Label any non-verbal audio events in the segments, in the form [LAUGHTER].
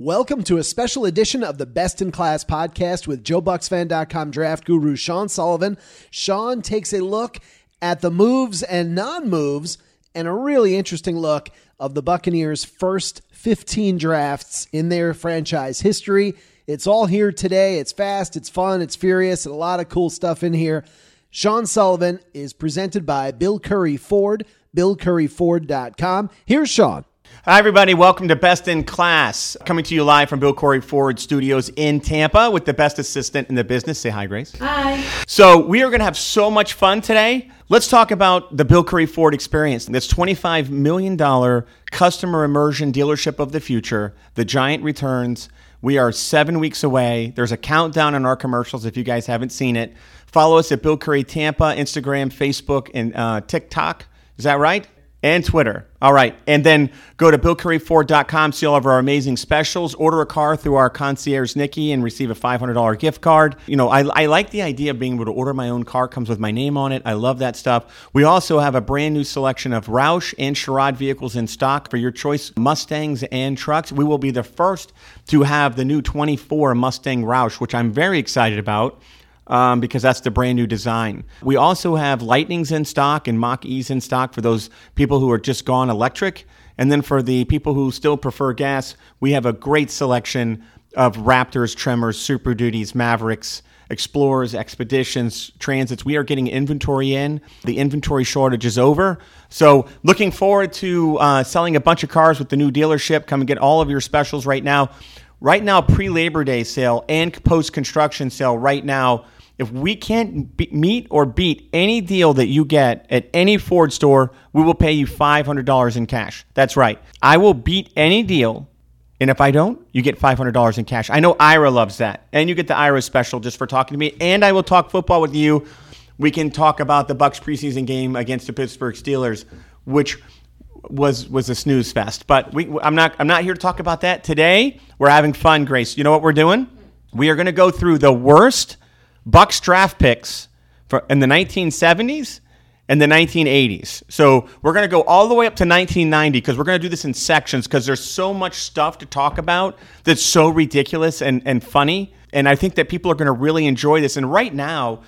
Welcome to a special edition of the Best in Class podcast with JoeBucsFan.com draft guru Sean Sullivan. Sean takes a look at the moves and non moves and a really interesting look of the Buccaneers' first 15 drafts in their franchise history. It's all here today. It's fast, it's fun, it's furious, and a lot of cool stuff in here. Sean Sullivan is presented by Bill Currie Ford, BillCurrieFord.com. Here's Sean. Hi, everybody. Welcome to Best in Class. Coming to you live from Bill Currie Ford Studios in Tampa with the best assistant in the business. Say hi, Grace. Hi. So, we are going to have so much fun today. Let's talk about the Bill Currie Ford experience. This $25 million customer immersion dealership of the future, the giant returns. We are seven weeks away. There's a countdown on our commercials if you guys haven't seen it. Follow us at Bill Currie Tampa, Instagram, Facebook, and uh, TikTok. Is that right? And Twitter. All right. And then go to BillCurrieFord.com, see all of our amazing specials. Order a car through our concierge, Nikki, and receive a $500 gift card. You know, I, I like the idea of being able to order my own car, comes with my name on it. I love that stuff. We also have a brand new selection of Roush and Sherrod vehicles in stock for your choice Mustangs and trucks. We will be the first to have the new 24 Mustang Roush, which I'm very excited about um, because that's the brand new design. We also have Lightnings in stock and Mach E's in stock for those people who are just gone electric. And then for the people who still prefer gas, we have a great selection of Raptors, Tremors, Super Duties, Mavericks, Explorers, Expeditions, Transits. We are getting inventory in. The inventory shortage is over. So, looking forward to uh, selling a bunch of cars with the new dealership. Come and get all of your specials right now. Right now, pre Labor Day sale and post construction sale right now if we can't be- meet or beat any deal that you get at any Ford store, we will pay you $500 in cash. That's right. I will beat any deal. And if I don't, you get $500 in cash. I know Ira loves that. And you get the Ira special just for talking to me. And I will talk football with you. We can talk about the Bucs preseason game against the Pittsburgh Steelers, which was was a snooze fest. But we, I'm not I'm not here to talk about that today. We're having fun, Grace. You know what we're doing? We are going to go through the worst Bucs draft picks in the 1970s and the 1980s. So we're going to go all the way up to 1990 because we're going to do this in sections because there's so much stuff to talk about that's so ridiculous and, and funny. And I think that people are going to really enjoy this. And right now,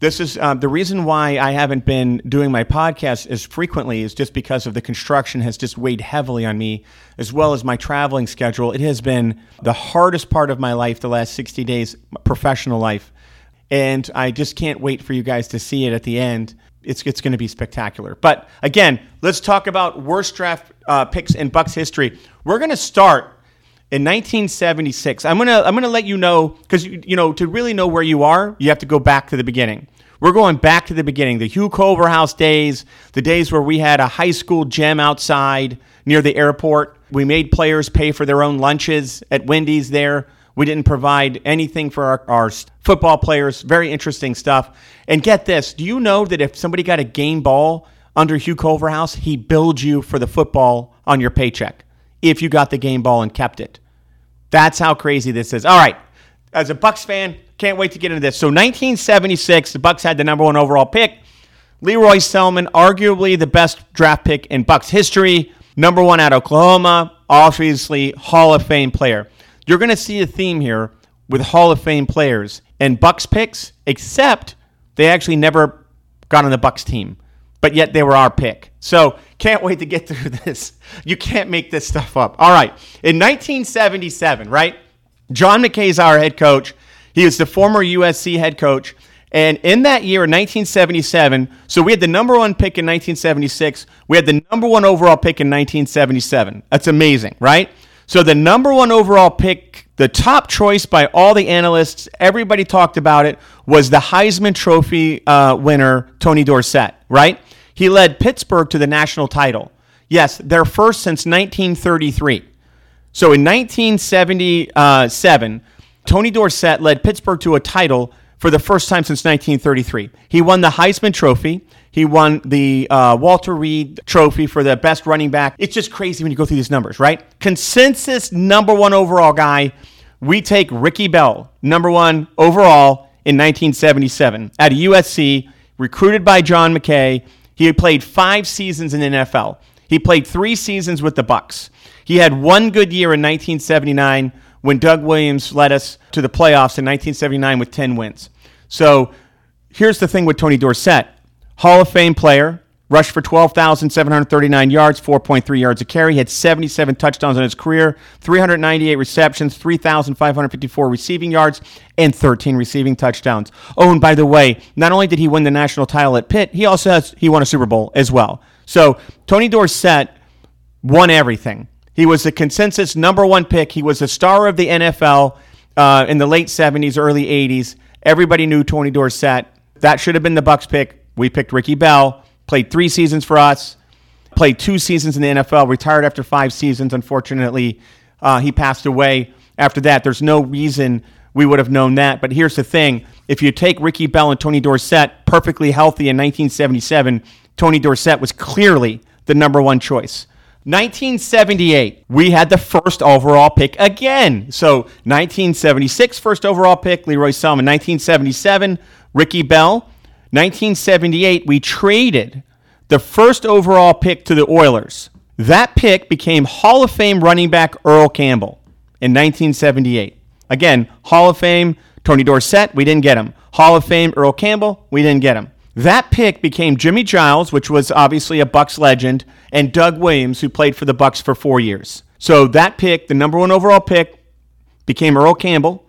this is uh, the reason why I haven't been doing my podcast as frequently is just because of the construction has just weighed heavily on me, as well as my traveling schedule. It has been the hardest part of my life the last 60 days, professional life and I just can't wait for you guys to see it at the end. It's, it's going to be spectacular. But again, let's talk about worst draft uh, picks in Bucs history. We're going to start in 1976. I'm going to I'm to let you know because you, you know to really know where you are, you have to go back to the beginning. We're going back to the beginning, the Hugh Culverhouse days, the days where we had a high school gym outside near the airport. We made players pay for their own lunches at Wendy's there. We didn't provide anything for our, our, football players. Very interesting stuff. And get this do you know that if somebody got a game ball under Hugh Culverhouse, he billed you for the football on your paycheck if you got the game ball and kept it? That's how crazy this is. All right. As a Bucs fan, can't wait to get into this. So 1976, the Bucs had the number one overall pick. Lee Roy Selmon, arguably the best draft pick in Bucs history. Number one at Oklahoma, obviously Hall of Fame player. You're going to see a theme here with Hall of Fame players and Bucs picks, except they actually never got on the Bucs team, but yet they were our pick. So can't wait to get [LAUGHS] through this. You can't make this stuff up. All right, in 1977, right? John McKay is our head coach. He was the former USC head coach. And in that year, 1977, so we had the number one pick in 1976. We had the number one overall pick in 1977. That's amazing, right? So the number one overall pick, the top choice by all the analysts, everybody talked about it, was the Heisman Trophy uh, winner, Tony Dorsett, right? He led Pittsburgh to the national title. Yes, their first since 1933. So in 1977, Tony Dorsett led Pittsburgh to a title for the first time since 1933. He won the Heisman Trophy. He won the uh, Walter Reed Trophy for the best running back. It's just crazy when you go through these numbers, right? Consensus number one overall guy. We take Ricky Bell, number one overall in 1977 at USC, recruited by John McKay. He played five seasons in the NFL. He played three seasons with the Bucs. He had one good year in 1979 when Doug Williams led us to the playoffs in 1979 with 10 wins. So here's the thing with Tony Dorsett Hall of Fame player, rushed for 12,739 yards, 4.3 yards a carry, had 77 touchdowns in his career, 398 receptions, 3,554 receiving yards, and 13 receiving touchdowns. Oh, and by the way, not only did he win the national title at Pitt, he also has he won a Super Bowl as well. So Tony Dorsett won everything. He was the consensus number one pick. He was the star of the NFL uh, in the late 70s, early 80s. Everybody knew Tony Dorsett. That should have been the Bucs pick. We picked Ricky Bell played three seasons for us, played two seasons in the NFL, retired after five seasons. Unfortunately, uh, he passed away after that. There's no reason we would have known that. But here's the thing if you take Ricky Bell and Tony Dorsett perfectly healthy in 1977, Tony Dorsett was clearly the number one choice. 1978, we had the first overall pick again. So 1976, first overall pick, Lee Roy Selmon. 1977, Ricky Bell. 1978, we traded the first overall pick to the Oilers. That pick became Hall of Fame running back Earl Campbell in 1978. Again, Hall of Fame Tony Dorsett, we didn't get him. Hall of Fame Earl Campbell, we didn't get him. That pick became Jimmy Giles, which was obviously a Bucs legend, and Doug Williams, who played for the Bucs for four years. So that pick, the number one overall pick, became Earl Campbell.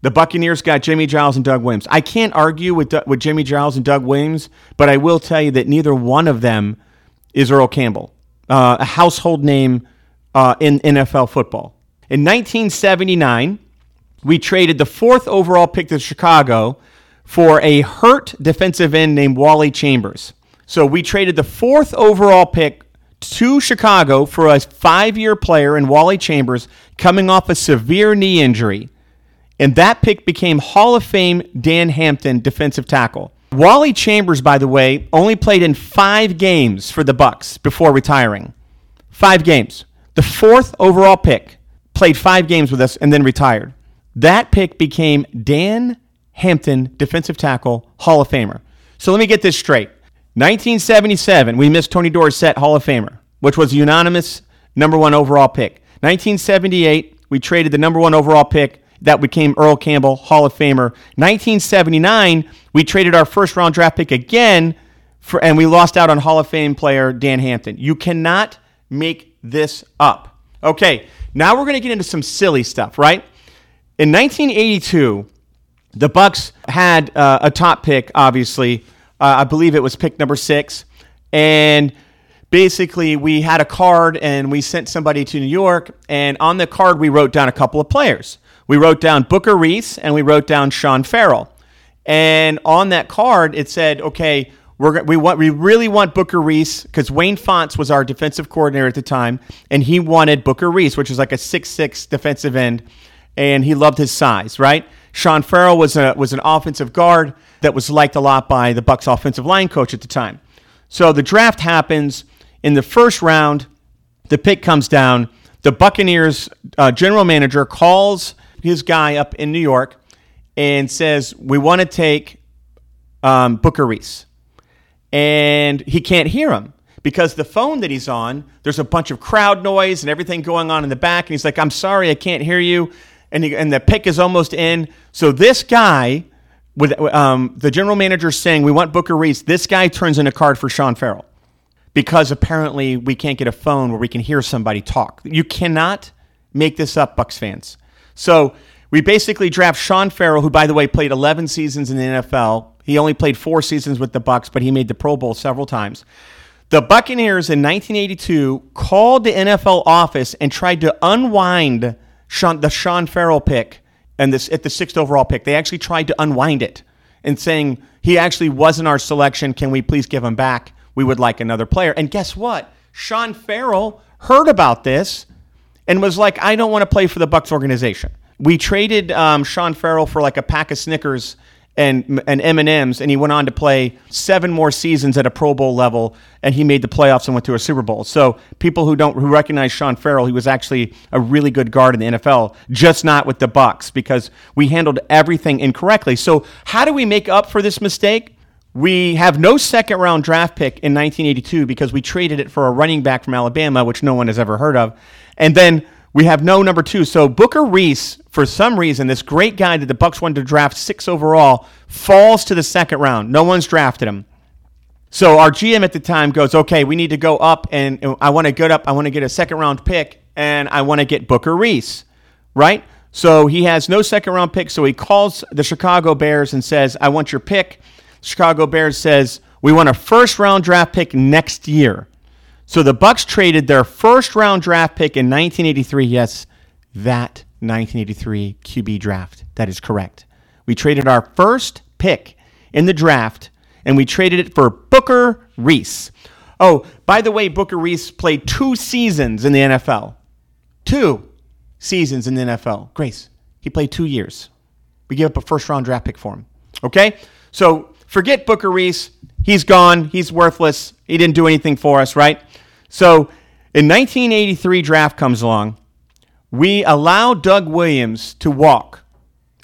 The Buccaneers got Jimmy Giles and Doug Williams. I can't argue with, with Jimmy Giles and Doug Williams, but I will tell you that neither one of them is Earl Campbell, uh, a household name uh, in NFL football. In 1979, we traded the fourth overall pick to Chicago for a hurt defensive end named Wally Chambers. So we traded the fourth overall pick to Chicago for a five year player in Wally Chambers coming off a severe knee injury and that pick became Hall of Fame Dan Hampton defensive tackle. Wally Chambers, by the way, only played in five games for the Bucs before retiring. Five games. The fourth overall pick played five games with us and then retired. That pick became Dan Hampton, defensive tackle, Hall of Famer. So let me get this straight. 1977, we missed Tony Dorsett, Hall of Famer, which was a unanimous number one overall pick. 1978, we traded the number one overall pick that became Earl Campbell, Hall of Famer. 1979, we traded our first round draft pick again, for, and we lost out on Hall of Fame player Dan Hampton. You cannot make this up. Okay, now we're going to get into some silly stuff, right? In 1982, the Bucs had uh, a top pick. Obviously, uh, I believe it was pick number six, and basically we had a card and we sent somebody to New York, and on the card we wrote down a couple of players. We wrote down Booker Reese and we wrote down Sean Farrell. And on that card, it said, okay, we're, we want we really want Booker Reese because Wayne Fontes was our defensive coordinator at the time, and he wanted Booker Reese, which is like a six six defensive end, and he loved his size. Right? Sean Farrell was a was an offensive guard that was liked a lot by the Bucs offensive line coach at the time. So the draft happens in the first round. The pick comes down. The Buccaneers uh, general manager calls his guy up in New York and says, We want to take um, Booker Reese. And he can't hear him because the phone that he's on, there's a bunch of crowd noise and everything going on in the back. And he's like, I'm sorry, I can't hear you. And, he, and the pick is almost in. So this guy, with um, the general manager saying, We want Booker Reese, this guy turns in a card for Sean Farrell because apparently we can't get a phone where we can hear somebody talk. You cannot make this up, Bucs fans. So we basically draft Sean Farrell, who, by the way, played 11 seasons in the NFL. He only played four seasons with the Bucs, but he made the Pro Bowl several times. The Buccaneers in 1982 called the NFL office and tried to unwind Sean, the Sean Farrell pick and this at the sixth overall pick. They actually tried to unwind it and saying he actually wasn't our selection. Can we please give him back? We would like another player. And guess what? Sean Farrell heard about this and was like, I don't want to play for the Bucs organization. We traded um, Sean Farrell for like a pack of Snickers and and M and M's, and he went on to play seven more seasons at a Pro Bowl level, and he made the playoffs and went to a Super Bowl. So people who don't who recognize Sean Farrell, he was actually a really good guard in the NFL, just not with the Bucs because we handled everything incorrectly. So how do we make up for this mistake? We have no second round draft pick in 1982 because we traded it for a running back from Alabama, which no one has ever heard of. And then we have no number two. So Booker Reese, for some reason, this great guy that the Bucs wanted to draft six overall, falls to the second round. No one's drafted him. So our GM at the time goes, okay, we need to go up, and I want to get up. I want to get a second round pick, and I want to get Booker Reese, right? So he has no second round pick. So he calls the Chicago Bears and says, I want your pick. Chicago Bears says, we want a first round draft pick next year. So the Bucs traded their first round draft pick in 1983. Yes, that 1983 QB draft. That is correct. We traded our first pick in the draft and we traded it for Booker Reese. Oh, by the way, Booker Reese played two seasons in the NFL. Two seasons in the NFL. Grace, he played two years. We gave up a first round draft pick for him. Okay? So forget Booker Reese. He's gone. He's worthless. He didn't do anything for us, right? So in 1983 draft comes along. We allow Doug Williams to walk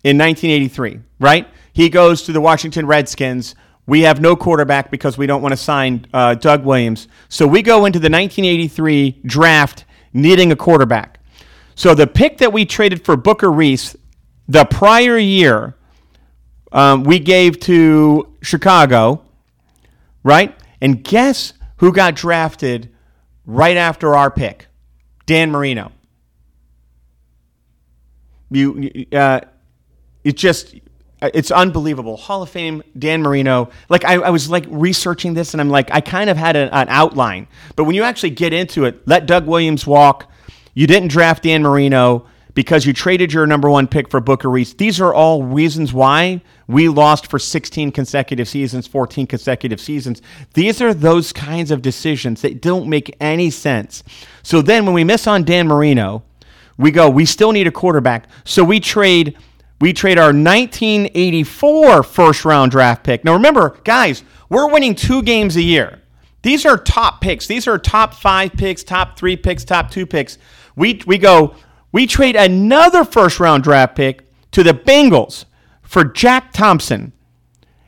in 1983, right? He goes to the Washington Redskins. We have no quarterback because we don't want to sign uh, Doug Williams. So we go into the 1983 draft needing a quarterback. So the pick that we traded for Booker Reese the prior year, um, we gave to Chicago, right? And guess who got drafted right after our pick? Dan Marino. You, uh, it just uh, it's unbelievable. Hall of Fame, Dan Marino. Like I, I was like researching this, and I'm like, I kind of had an outline, but when you actually get into it, let Doug Williams walk. You didn't draft Dan Marino because you traded your number one pick for Booker Reese. These are all reasons why we lost for 16 consecutive seasons, 14 consecutive seasons. These are those kinds of decisions that don't make any sense. So then when we miss on Dan Marino, we go, we still need a quarterback. So we trade we trade our 1984 first round draft pick. Now remember, guys, we're winning two games a year. These are top picks. These are top five picks, top three picks, top two picks. We, we go, we trade another first round draft pick to the Bengals for Jack Thompson.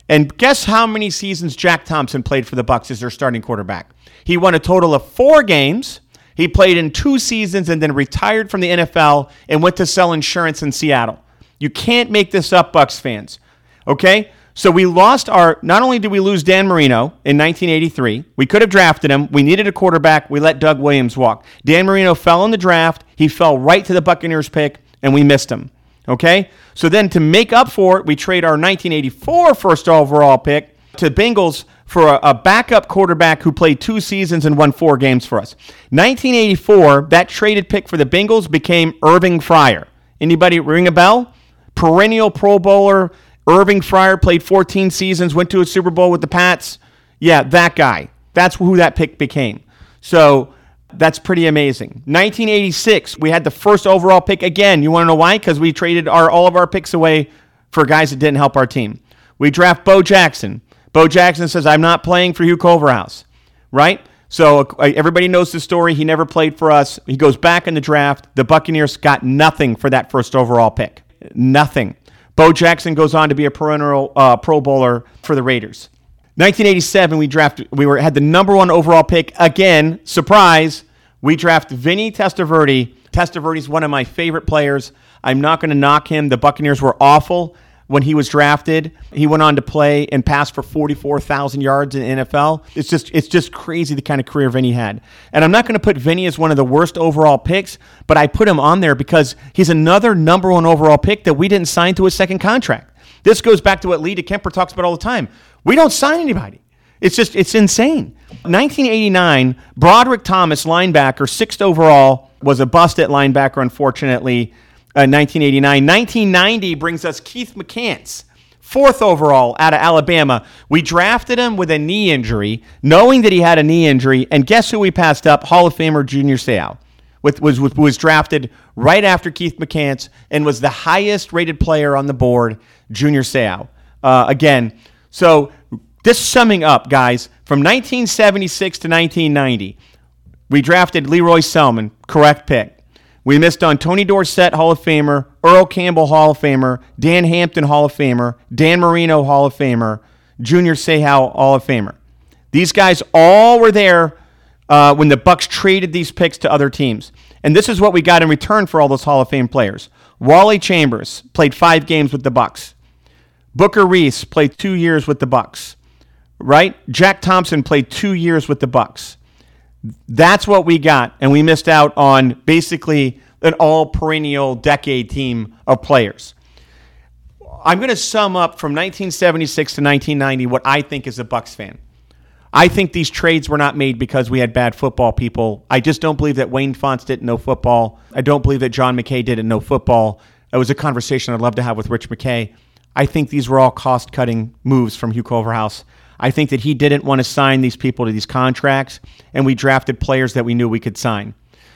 And guess how many seasons Jack Thompson played for the Bucs as their starting quarterback? He won a total of four games. He played in two seasons and then retired from the NFL and went to sell insurance in Seattle. You can't make this up, Bucs fans. Okay? So we lost our not only did we lose Dan Marino in 1983, we could have drafted him. We needed a quarterback. We let Doug Williams walk. Dan Marino fell in the draft. He fell right to the Buccaneers pick and we missed him. Okay? So then to make up for it, we trade our 1984 first overall pick to Bengals for a, a, backup quarterback who played two seasons and won four games for us. 1984, that traded pick for the Bengals became Irving Fryar. Anybody ring a bell? perennial Pro Bowler. Irving Fryar played 14 seasons, went to a Super Bowl with the Pats. Yeah, that guy. That's who that pick became. So that's pretty amazing. 1986, we had the first overall pick again. You want to know why? Because we traded our all of our picks away for guys that didn't help our team. We draft Bo Jackson. Bo Jackson says, I'm not playing for Hugh Culverhouse, right? So uh, everybody knows the story. He never played for us. He goes back in the draft. The Buccaneers got nothing for that first overall pick. Nothing. Bo Jackson goes on to be a perennial uh, Pro Bowler for the Raiders. 1987, we drafted. We were had the number one overall pick again. Surprise! We draft Vinny Testaverde. Testaverde's one of my favorite players. I'm not going to knock him. The Buccaneers were awful when he was drafted. He went on to play and pass for 44,000 yards in NFL. It's just it's just crazy the kind of career Vinny had. And I'm not going to put Vinny as one of the worst overall picks, but I put him on there because he's another number one overall pick that we didn't sign to a second contract. This goes back to what Lee DeKemper talks about all the time. We don't sign anybody. It's just it's insane. 1989, Broderick Thomas, linebacker, sixth overall, was a bust at linebacker, unfortunately. 1989. Uh, 1990 brings us Keith McCants, fourth overall out of Alabama. We drafted him with a knee injury, knowing that he had a knee injury, and guess who we passed up? Hall of Famer Junior Seau. With, was, was drafted right after Keith McCants and was the highest rated player on the board, Junior Seau. Uh, again, so this summing up, guys, from 1976 to 1990, we drafted Lee Roy Selmon, correct pick. We missed on Tony Dorsett, Hall of Famer, Earl Campbell, Hall of Famer, Dan Hampton, Hall of Famer, Dan Marino, Hall of Famer, Junior Seau, Hall of Famer. These guys all were there uh, when the Bucs traded these picks to other teams. And this is what we got in return for all those Hall of Fame players. Wally Chambers played five games with the Bucs. Booker Reese played two years with the Bucs. Right? Jack Thompson played two years with the Bucs. That's what we got, and we missed out on basically an all perennial decade team of players. I'm going to sum up from 1976 to 1990 what I think is a Bucs fan. I think these trades were not made because we had bad football people. I just don't believe that Wayne Fontes didn't know football. I don't believe that John McKay didn't know football. It was a conversation I'd love to have with Rich McKay. I think these were all cost cutting moves from Hugh Culverhouse. I think that he didn't want to sign these people to these contracts, and we drafted players that we knew we could sign.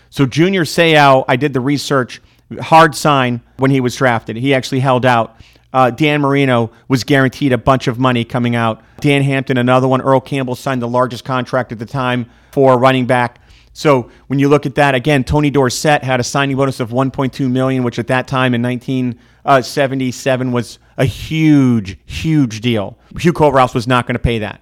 So Junior Seau, I did the research, hard sign when he was drafted. He actually held out. Uh, Dan Marino was guaranteed a bunch of money coming out. Dan Hampton, another one. Earl Campbell signed the largest contract at the time for running back. So when you look at that again, Tony Dorsett had a signing bonus of 1.2 million, which at that time in 1977 was a huge, huge deal. Hugh Culverhouse was not going to pay that.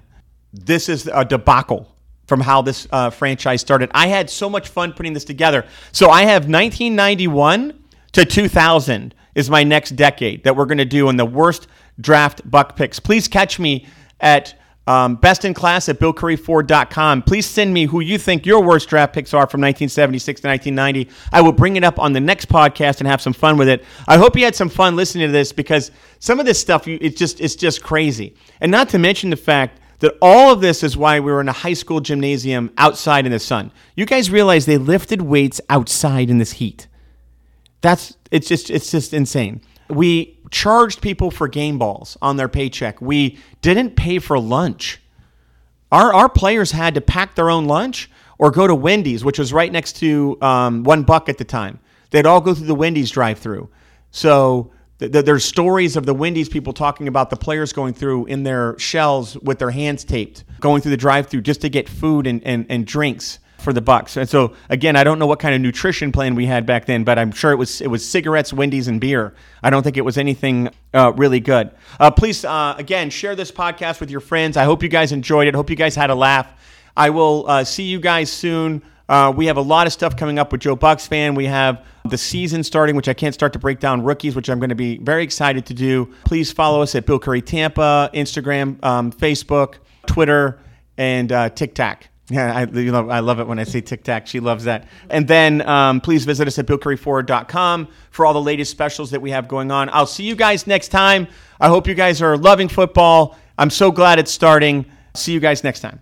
This is a debacle from how this uh, franchise started. I had so much fun putting this together. So I have 1991 to 2000 is my next decade that we're going to do in the worst draft buck picks. Please catch me at um, best in class at billcurrieford.com. Please send me who you think your worst draft picks are from 1976 to 1990. I will bring it up on the next podcast and have some fun with it. I hope you had some fun listening to this because some of this stuff, it's just, it's just crazy. And not to mention the fact that all of this is why we were in a high school gymnasium outside in the sun. You guys realize they lifted weights outside in this heat. That's it's just it's just insane. We charged people for game balls on their paycheck. We didn't pay for lunch. Our our players had to pack their own lunch or go to Wendy's, which was right next to um, one buck at the time. They'd all go through the Wendy's drive-through. So th- th- there's stories of the Wendy's people talking about the players going through in their shells with their hands taped, going through the drive-through just to get food and, and, and drinks for the Bucs. And so again, I don't know what kind of nutrition plan we had back then, but I'm sure it was it was cigarettes, Wendy's, and beer. I don't think it was anything uh, really good. Uh, please, uh, again, share this podcast with your friends. I hope you guys enjoyed it. Hope you guys had a laugh. I will uh, see you guys soon. Uh, we have a lot of stuff coming up with Joe Bucs fan. We have the season starting, which I can't start to break down rookies, which I'm going to be very excited to do. Please follow us at Bill Currie Tampa, Instagram, um, Facebook, Twitter, and uh, TikTok. Yeah, I, you know, I love it when I say Tic Tac. She loves that. And then um, please visit us at BillCurryForward.com for all the latest specials that we have going on. I'll see you guys next time. I hope you guys are loving football. I'm so glad it's starting. See you guys next time.